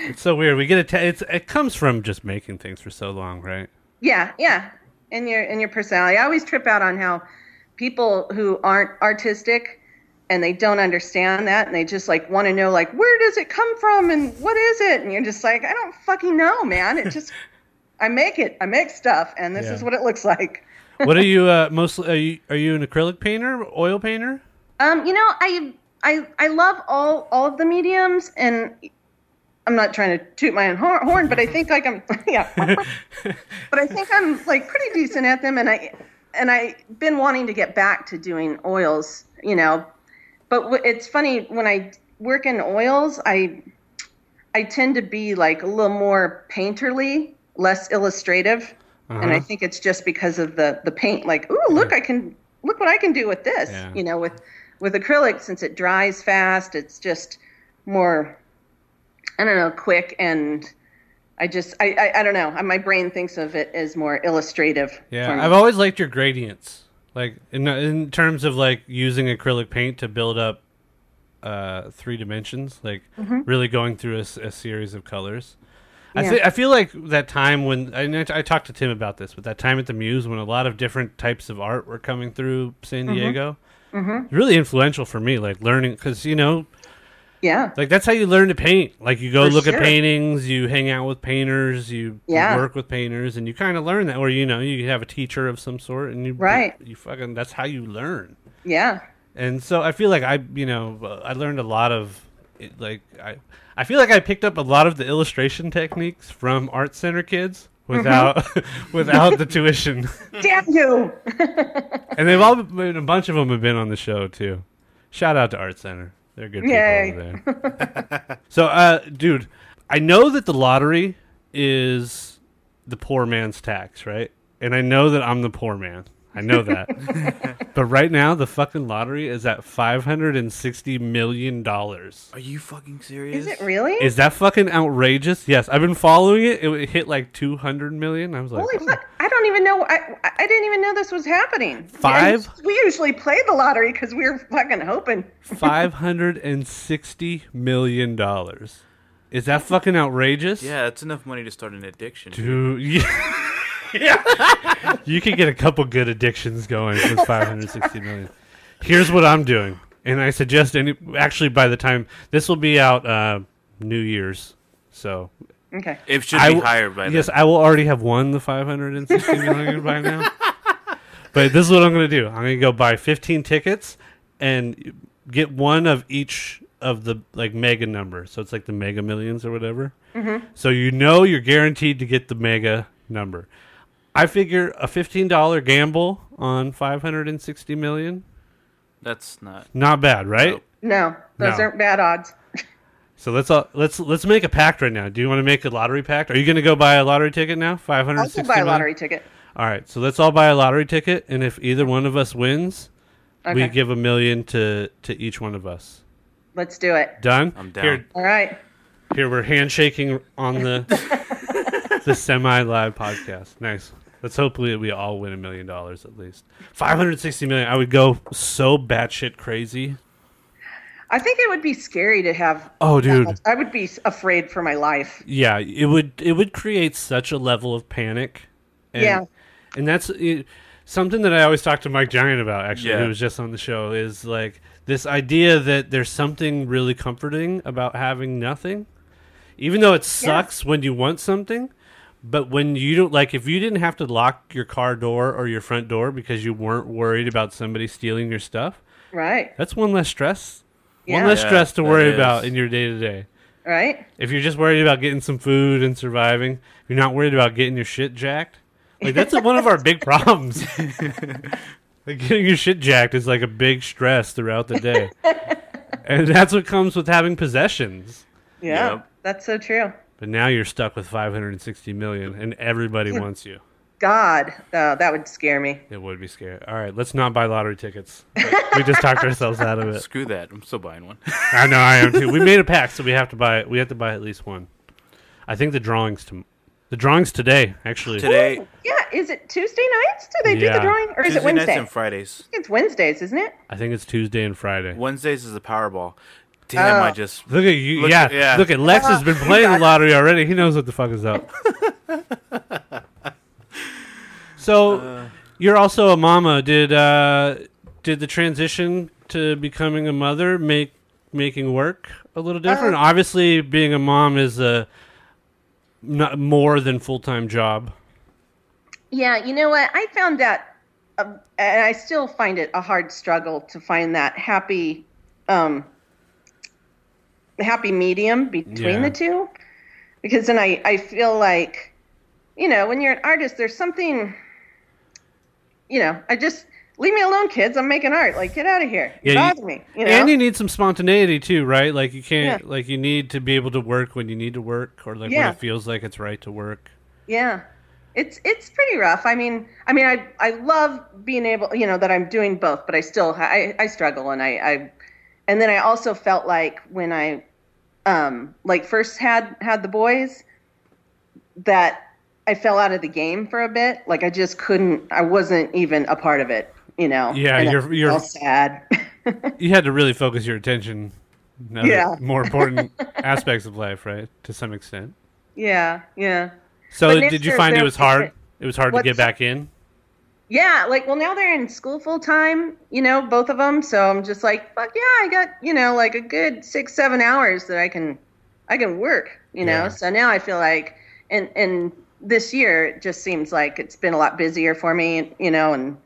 It's so weird. We get a t- it's it comes from just making things for so long, right? yeah, yeah. And your and your personality. I always trip out on how people who aren't artistic and they don't understand that and they just like want to know like where does it come from and what is it? And you're just like, I don't fucking know, man. It just I make it. I make stuff and this Yeah. is what it looks like. What are you uh, mostly? Are you are you an acrylic painter, oil painter? Um, you know, I I I love all all of the mediums, and I'm not trying to toot my own horn, but I think like I'm yeah, but I think I'm like pretty decent at them, and I and I've been wanting to get back to doing oils, you know, but w- it's funny when I work in oils, I I tend to be like a little more painterly, less illustrative. And I Uh-huh. think it's just because of the the paint. Like, ooh, look, I can look what I can do with this. Yeah. You know, with with acrylic, since it dries fast, it's just more. I don't know, quick and. I just, I, I, I don't know. My brain thinks of it as more illustrative. Yeah. I've always liked your gradients, like in in terms of like using acrylic paint to build up uh, three dimensions, like Mm-hmm. really going through a series of colors. I Yeah. thi- I feel like that time when I, I talked to Tim about this, but that time at the Muse when a lot of different types of art were coming through San Mm-hmm. Diego, really influential for me. Like learning because you know yeah. like that's how you learn to paint. Like you go For look at paintings, you hang out with painters, you, Yeah. work with painters, and you kind of learn that. Or you know, you have a teacher of some sort, and you Right. You, fucking that's how you learn. Yeah. And so I feel like I, you know, I learned a lot of, it, like I, I feel like I picked up a lot of the illustration techniques from art center kids mm-hmm. without, without the tuition. Damn you. And they've all been, a bunch of them have been on the show too. Shout out to Art Center. They're good people over there. so, uh, dude, I know that the lottery is the poor man's tax, right? And I know that I'm the poor man. I know that. but right now, the fucking lottery is at five hundred and sixty million dollars. Are you fucking serious? Is it really? Is that fucking outrageous? Yes, I've been following it. It hit like two hundred million. I was like, Holy oh. fuck! I don't even know. I I didn't even know this was happening. Five? And we usually play the lottery because we are fucking hoping. Five hundred and sixty million dollars. Is that fucking outrageous? Yeah, it's enough money to start an addiction. Dude, yeah. Yeah. you could get a couple good addictions going with five hundred sixty million. Here's what I'm doing, and I suggest any. Actually, by the time this will be out, uh, New Year's. So Okay. It should I be will- higher by yes, then. I will already have won the five hundred and sixty million by now. But this is what I'm going to do. I'm going to go buy 15 tickets and get one of each of the like mega number. So it's like the mega millions or whatever. Mm-hmm. So you know you're guaranteed to get the mega number. I figure a $15 gamble on 560 million, That's not. not bad, right? Nope. No, those No. aren't bad odds. So let's all, let's let's make a pact right now. Do you want to make a lottery pact? Are you going to go buy a lottery ticket now? Five hundred I'll sixty. go buy a lottery ticket. All right, so let's all buy a lottery ticket, and if either one of us wins, we give a million to to each one of us. Let's do it. Done. I'm down. Here, All right. here we're handshaking on the the semi live podcast. Nice. Let's hopefully we all win a million dollars at least. Five hundred sixty million. I would go so batshit crazy. I think it would be scary to have. Oh, dude. I would be afraid for my life. Yeah, it would it would create such a level of panic. And, Yeah. and that's it, something that I always talk to Mike Giant about. Actually, Yeah. who was just on the show, is like this idea that there's something really comforting about having nothing, even though it sucks when you want something. But when you don't like, if you didn't have to lock your car door or your front door because you weren't worried about somebody stealing your stuff, Right. that's one less stress. One less Yeah, stress to worry about in your day to day. Right. If you're just worried about getting some food and surviving, you're not worried about getting your shit jacked. Like that's one of our big problems. like getting your shit jacked is like a big stress throughout the day, and that's what comes with having possessions. Yeah. Yep. That's so true. But now you're stuck with 560 million, and everybody wants you. God, uh, that would scare me. It would be scary. All right, let's not buy lottery tickets. we just talked ourselves out of it. Screw that. I'm still buying one. I know I am too. We made a pact, so we have to buy. We have to buy at least one. I think the drawings to the drawings today actually. Today, Yeah. Is it Tuesday nights? Do they do the drawing, or is it Wednesday? nights and Fridays. it's Wednesdays, isn't it? I think it's Tuesday and Friday. Wednesdays is the Powerball. Damn, Oh. I just Look at you. Look- yeah, yeah. Look at Lex has been playing the lottery already. He knows what the fuck is up. so, you're also a mama. Did uh, did the transition to becoming a mother make making work a little different? Obviously, being a mom is a not more than full time job. Yeah, you know what? I found that, uh, and I still find it a hard struggle to find that happy, um, happy medium between Yeah. the two, because then I I feel like, you know, when you're an artist, there's something, you know, I just leave me alone, kids. I'm making art. Like, get out of here. You Yeah, you- bother me. You know. And you need some spontaneity too, right? Like you can't, Yeah. like you need to be able to work when you need to work, or like Yeah. when it feels like it's right to work. Yeah. It's it's pretty rough. I mean, I mean, I I love being able, you know, that I'm doing both, but I still I I struggle, and I I, and then I also felt like when I, um, like first had had the boys, that I fell out of the game for a bit. Like I just couldn't. I wasn't even a part of it. You know. Yeah, And you're- you're- sad. You had to really focus your attention. on Yeah. more important aspects of life, right? To some extent. yeah. Yeah. So, But did you find it was hard? It was hard to get back in. Yeah, like well now they're in school full time, you know, both of them. So I'm just like, fuck yeah, I got you know like a good six seven hours that I can, I can work, you know. Yeah. So now I feel like, and and this year it just seems like it's been a lot busier for me, you know, and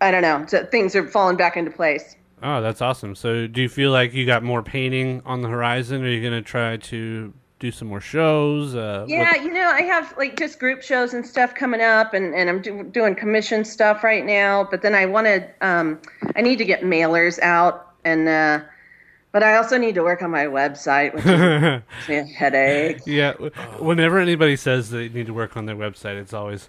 I don't know, so things are falling back into place. Oh, that's awesome. So, do you feel like you got more painting on the horizon? Are you going to try to do some more shows? Uh, Yeah, what- you know, I have like just group shows and stuff coming up, and, and I'm do, doing commission stuff right now. But then I wanted, um, I need to get mailers out, and uh, but I also need to work on my website, which is a headache. yeah. Whenever anybody says they need to work on their website, it's always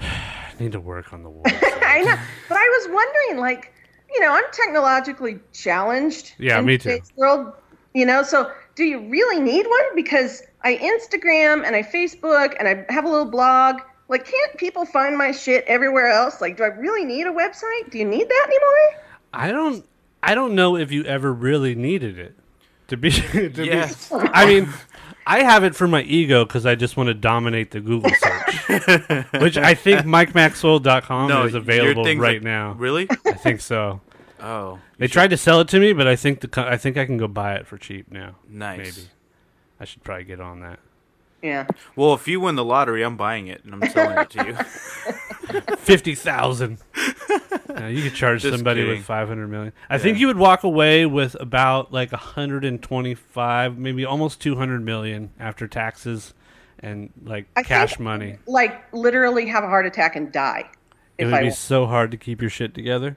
I need to work on the website. I know, but I was wondering, like, you know, I'm technologically challenged. Yeah, me too. World, you know, so do you really need one? Because I Instagram and I Facebook and I have a little blog. Like, can't people find my shit everywhere else? Like, do I really need a website? Do you need that anymore? I don't. I don't know if you ever really needed it. To be. To be- Yes. I mean, I have it for my ego because I just want to dominate the Google search, which I think MikeMaxwell.com no, is available right like- now. Really? I think so. Oh, They tried to sell it to me, but I think the co- I think I can go buy it for cheap now. nice. Maybe I should probably get on that. Yeah. Well, if you win the lottery, I'm buying it and I'm selling it to you. Fifty thousand. uh, you could charge Just somebody kidding. with five hundred million. I think you would walk away with about like hundred and twenty-five, maybe almost two hundred million after taxes and like I cash think- money. Like, literally have a heart attack and die. It If would I, be so hard to keep your shit together.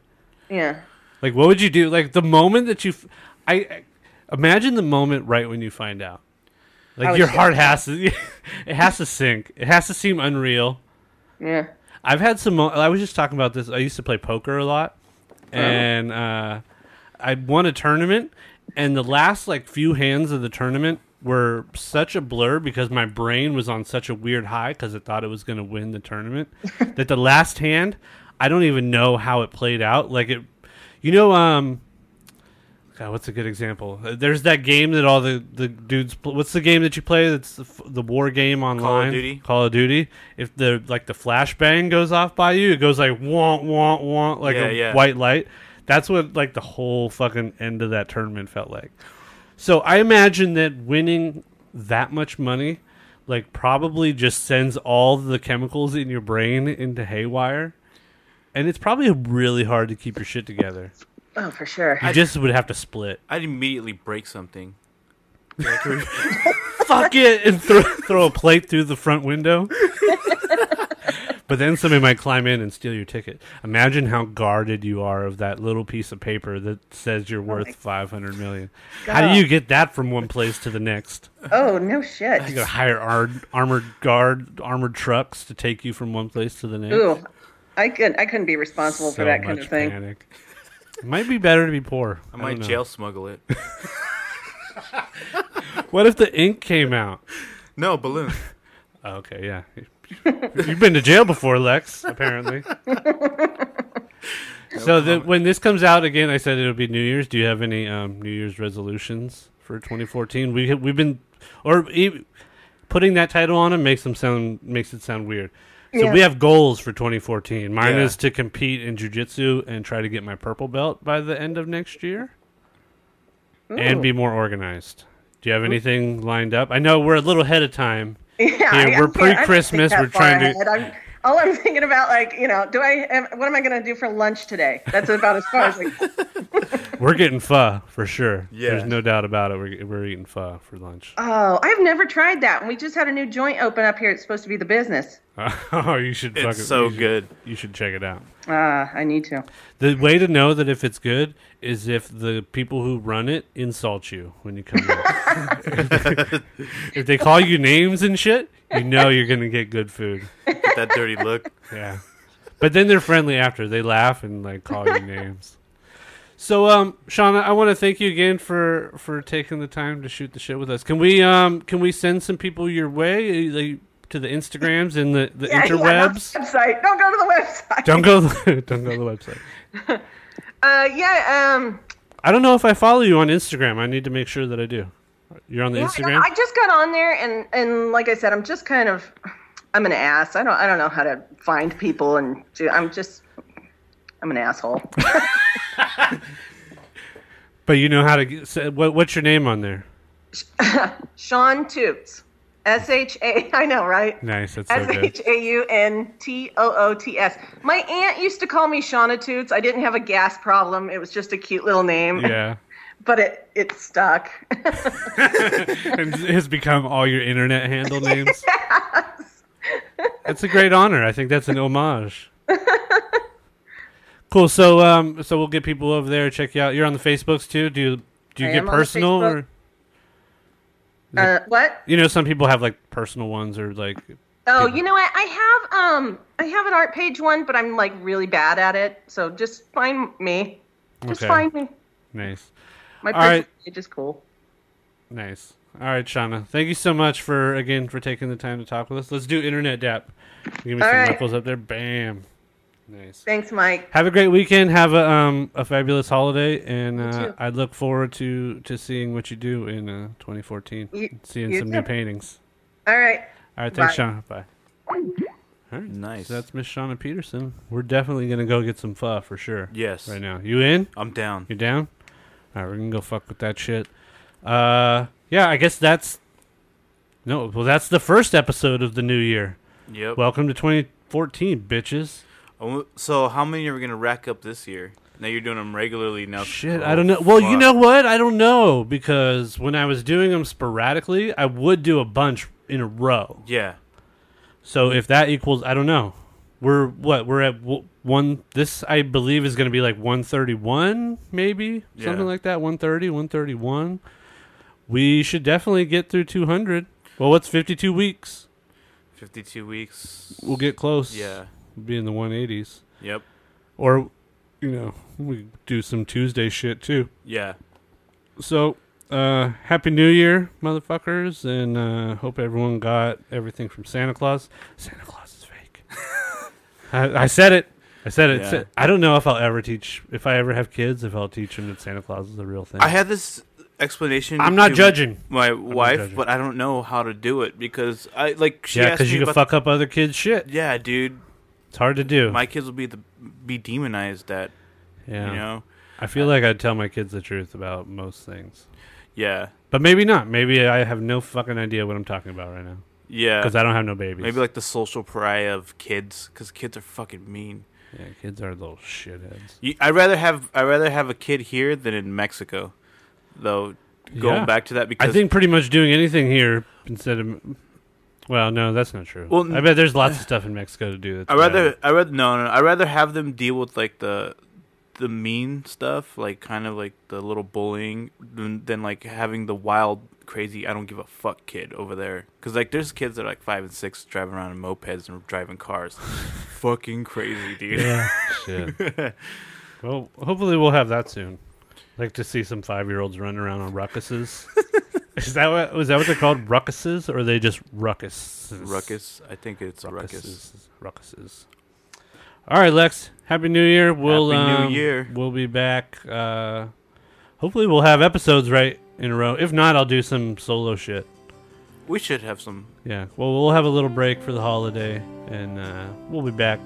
yeah. Like, what would you do? Like the moment that you, f- I, I imagine the moment right when you find out. Like your heart has to, it has to sink. It has to seem unreal. Yeah. I've had some. mo- I was just talking about this. I used to play poker a lot, and uh, I won a tournament. And the last like few hands of the tournament were such a blur because my brain was on such a weird high because it thought it was going to win the tournament. that the last hand, I don't even know how it played out. Like it, you know, um. God, what's a good example? Uh, There's that game that all the, the dudes. Pl- what's the game that you play? That's the, f- the war game online. Duty? Call of Duty. If the like the flashbang goes off by you, it goes like want want want like Yeah, a yeah. white light. That's what like the whole fucking end of that tournament felt like. So I imagine that winning that much money, like probably just sends all the chemicals in your brain into haywire, and it's probably really hard to keep your shit together. Oh, for sure. You just would have to split. I'd immediately break something. Fuck it and throw, throw a plate through the front window. but then somebody might climb in and steal your ticket. Imagine how guarded you are of that little piece of paper that says you're oh worth 500 million. How do you get that from one place to the next? Oh, no shit. You gotta hire ar- armored guard, armored trucks to take you from one place to the next. Ooh, I could I couldn't be responsible So for that kind of thing. panic. It might be better to be poor. I I might jail smuggle it. What if the ink came out? no balloon. Oh, okay, yeah. You've been to jail before, Lex. Apparently. so the, when this comes out again, I said it'll be New Year's. Do you have any um, New Year's resolutions for 2014? We we've been or e- putting that title on it makes them sound makes it sound weird. So Yeah. we have goals for 2014. Mine Yeah. is to compete in jujitsu and try to get my purple belt by the end of next year, and be more organized. Do you have mm. anything lined up? I know we're a little ahead of time. Yeah, Here, I- I we're can't- I don't pre-Christmas, we're trying to- I'm, all I'm thinking about, like, you know, do I? Am, what am I going to do for lunch today? That's about as far as. Like, We're getting pho for sure. Yeah. There's no doubt about it. We're, we're eating pho for lunch. oh, I've never tried that. We just had a new joint open up here. It's supposed to be the business. oh, you should fucking. It's so you should- good. You should check it out. Ah, I need to. The way to know that if it's good is if the people who run it insult you when you come in. if they call you names and shit, you know you're gonna get good food. Get that dirty look. Yeah. But then they're friendly after. They laugh and like call you names. So um Shauna, I want to thank you again for for taking the time to shoot the shit with us. Can we um can we send some people your way like to the Instagrams and the the Yeah, yeah, interwebs? the website. Don't go to the website. don't go don't go to the website. Uh, yeah. Um. I don't know if I follow you on Instagram. I need to make sure that I do. You're on the yeah, Instagram? I just got on there, and and like I said, I'm just kind of. I'm an ass. I don't. I don't know how to find people, and do, I'm just. I'm an asshole. but you know how to what what's your name on there? Sean Toots. S H A. I know, right? Nice. That's so good. H A U N T O O T S. My aunt used to call me Shauna Toots. I didn't have a gas problem. It was just a cute little name. Yeah. But it it stuck. and it has become all your internet handle names. That's a great honor. I think that's an homage. cool. So, um, so we'll get people over there check you out. You're on the Facebooks too. Do you do you I get am on the personal or uh, what? you know some people have like personal ones or like Oh, you know what? I have um I have an art page one, but I'm like really bad at it. So just find me. Just Okay. find me. nice, My All right. personal page is cool. nice. All right, Shauna. Thank you so much for again for taking the time to talk with us. Let's do internet dap. Give me All some right. knuckles up there. Bam. Nice. Thanks, Mike. Have a great weekend. Have a um a fabulous holiday, and uh. I look forward to to seeing what you do in uh, 2014. You- seeing you some too. new paintings. All right. All right, thanks, Bye. Shauna. Bye. All right, Nice. so that's Miss Shauna Peterson. We're definitely gonna go get some pho for sure. Yes. Right now, you in? I'm down. You down? All right, we're gonna go fuck with that shit. Uh, yeah, I guess that's no. Well, that's the first episode of the new year. Yep. Welcome to 2014, bitches. Oh, So how many are we gonna rack up this year? Now you're doing them regularly now. Shit, Oh, I don't know. Well, you know what? I don't know because when I was doing them sporadically, I would do a bunch in a row. Yeah. So if that equals, I don't know. We're what? We're at one. This I believe is going to be like one thirty one, maybe something like that. 130, 131. We should definitely get through two hundred. Well, what's fifty two weeks? 52 weeks. We'll get close. Yeah. Be in the one eighties, Yep. or you know, we do some Tuesday shit too. Yeah. So, uh, happy New Year, motherfuckers, and uh, hope everyone got everything from Santa Claus. Santa Claus is fake. I, I said it. I said it. Yeah. I don't know if I'll ever teach, if I ever have kids, if I'll teach them that Santa Claus is a real thing. I had this explanation. I'm not judging. my wife, judging. but I don't know how to do it because I like she yeah, because you can fuck up other kids' shit. Yeah, dude. It's hard to do. My kids will be the be demonized at yeah. you know. I feel like I'd tell my kids the truth about most things. Yeah. But maybe not. Maybe I have no fucking idea what I'm talking about right now. Yeah, because I don't have no babies. maybe like the social pariah of kids, because kids are fucking mean. yeah, kids are little shitheads. You, I'd rather have I'd rather have a kid here than in Mexico, though. Going Yeah. back to that because I think pretty much doing anything here instead of. Well, no, that's not true. Well, I bet there's lots of stuff in Mexico to do. I rather bad. I rather no no I rather have them deal with like the the mean stuff like kind of like the little bullying than, than like having the wild crazy I don't give a fuck kid over there because like there's kids that are like five and six driving around in mopeds and driving cars, fucking crazy dude. Yeah, shit. Well, hopefully we'll have that soon. Like to see some five-year-olds running around on ruckuses. Is that what was that what they're called? Ruckuses, or are they just ruckuses? Ruckus, I think it's a ruckus. Ruckuses. Ruckuses. All right, Lex. Happy New Year. We'll Happy New um, Year. We'll be back. Uh, hopefully, we'll have episodes right in a row. If not, I'll do some solo shit. We should have some. Yeah. Well, we'll have a little break for the holiday, and uh, we'll be back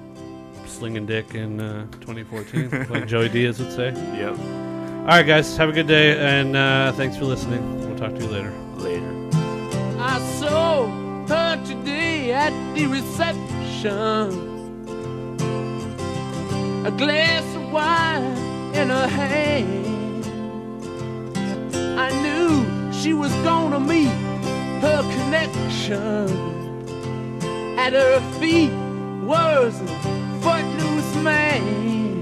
slinging dick in uh, 2014, like Joey Diaz would say. Yep. All right, guys. Have a good day, and uh, thanks for listening. We'll talk to you later. Later. I saw her today at the reception. A glass of wine in her hand. I knew she was gonna meet her connection. At her feet was a footloose man.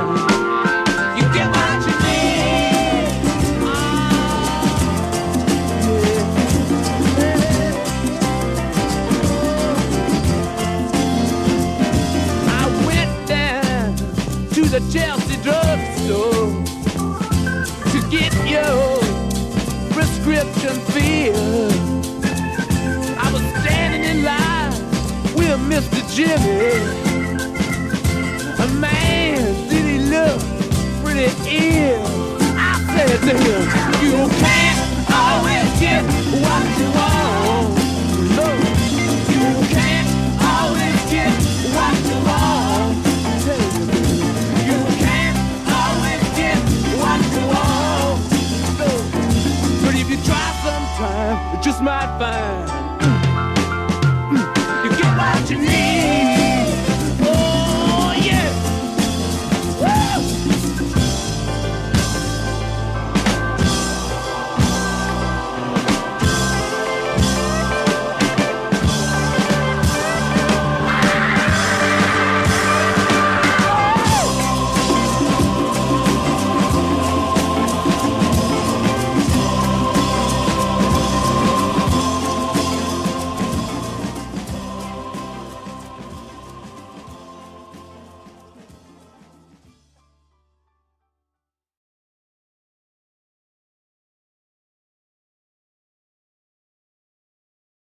the Chelsea drugstore to get your prescription filled. I was standing in line with Mr. Jimmy. A man, did he look pretty ill? I said to him, You can't always get what you want. might find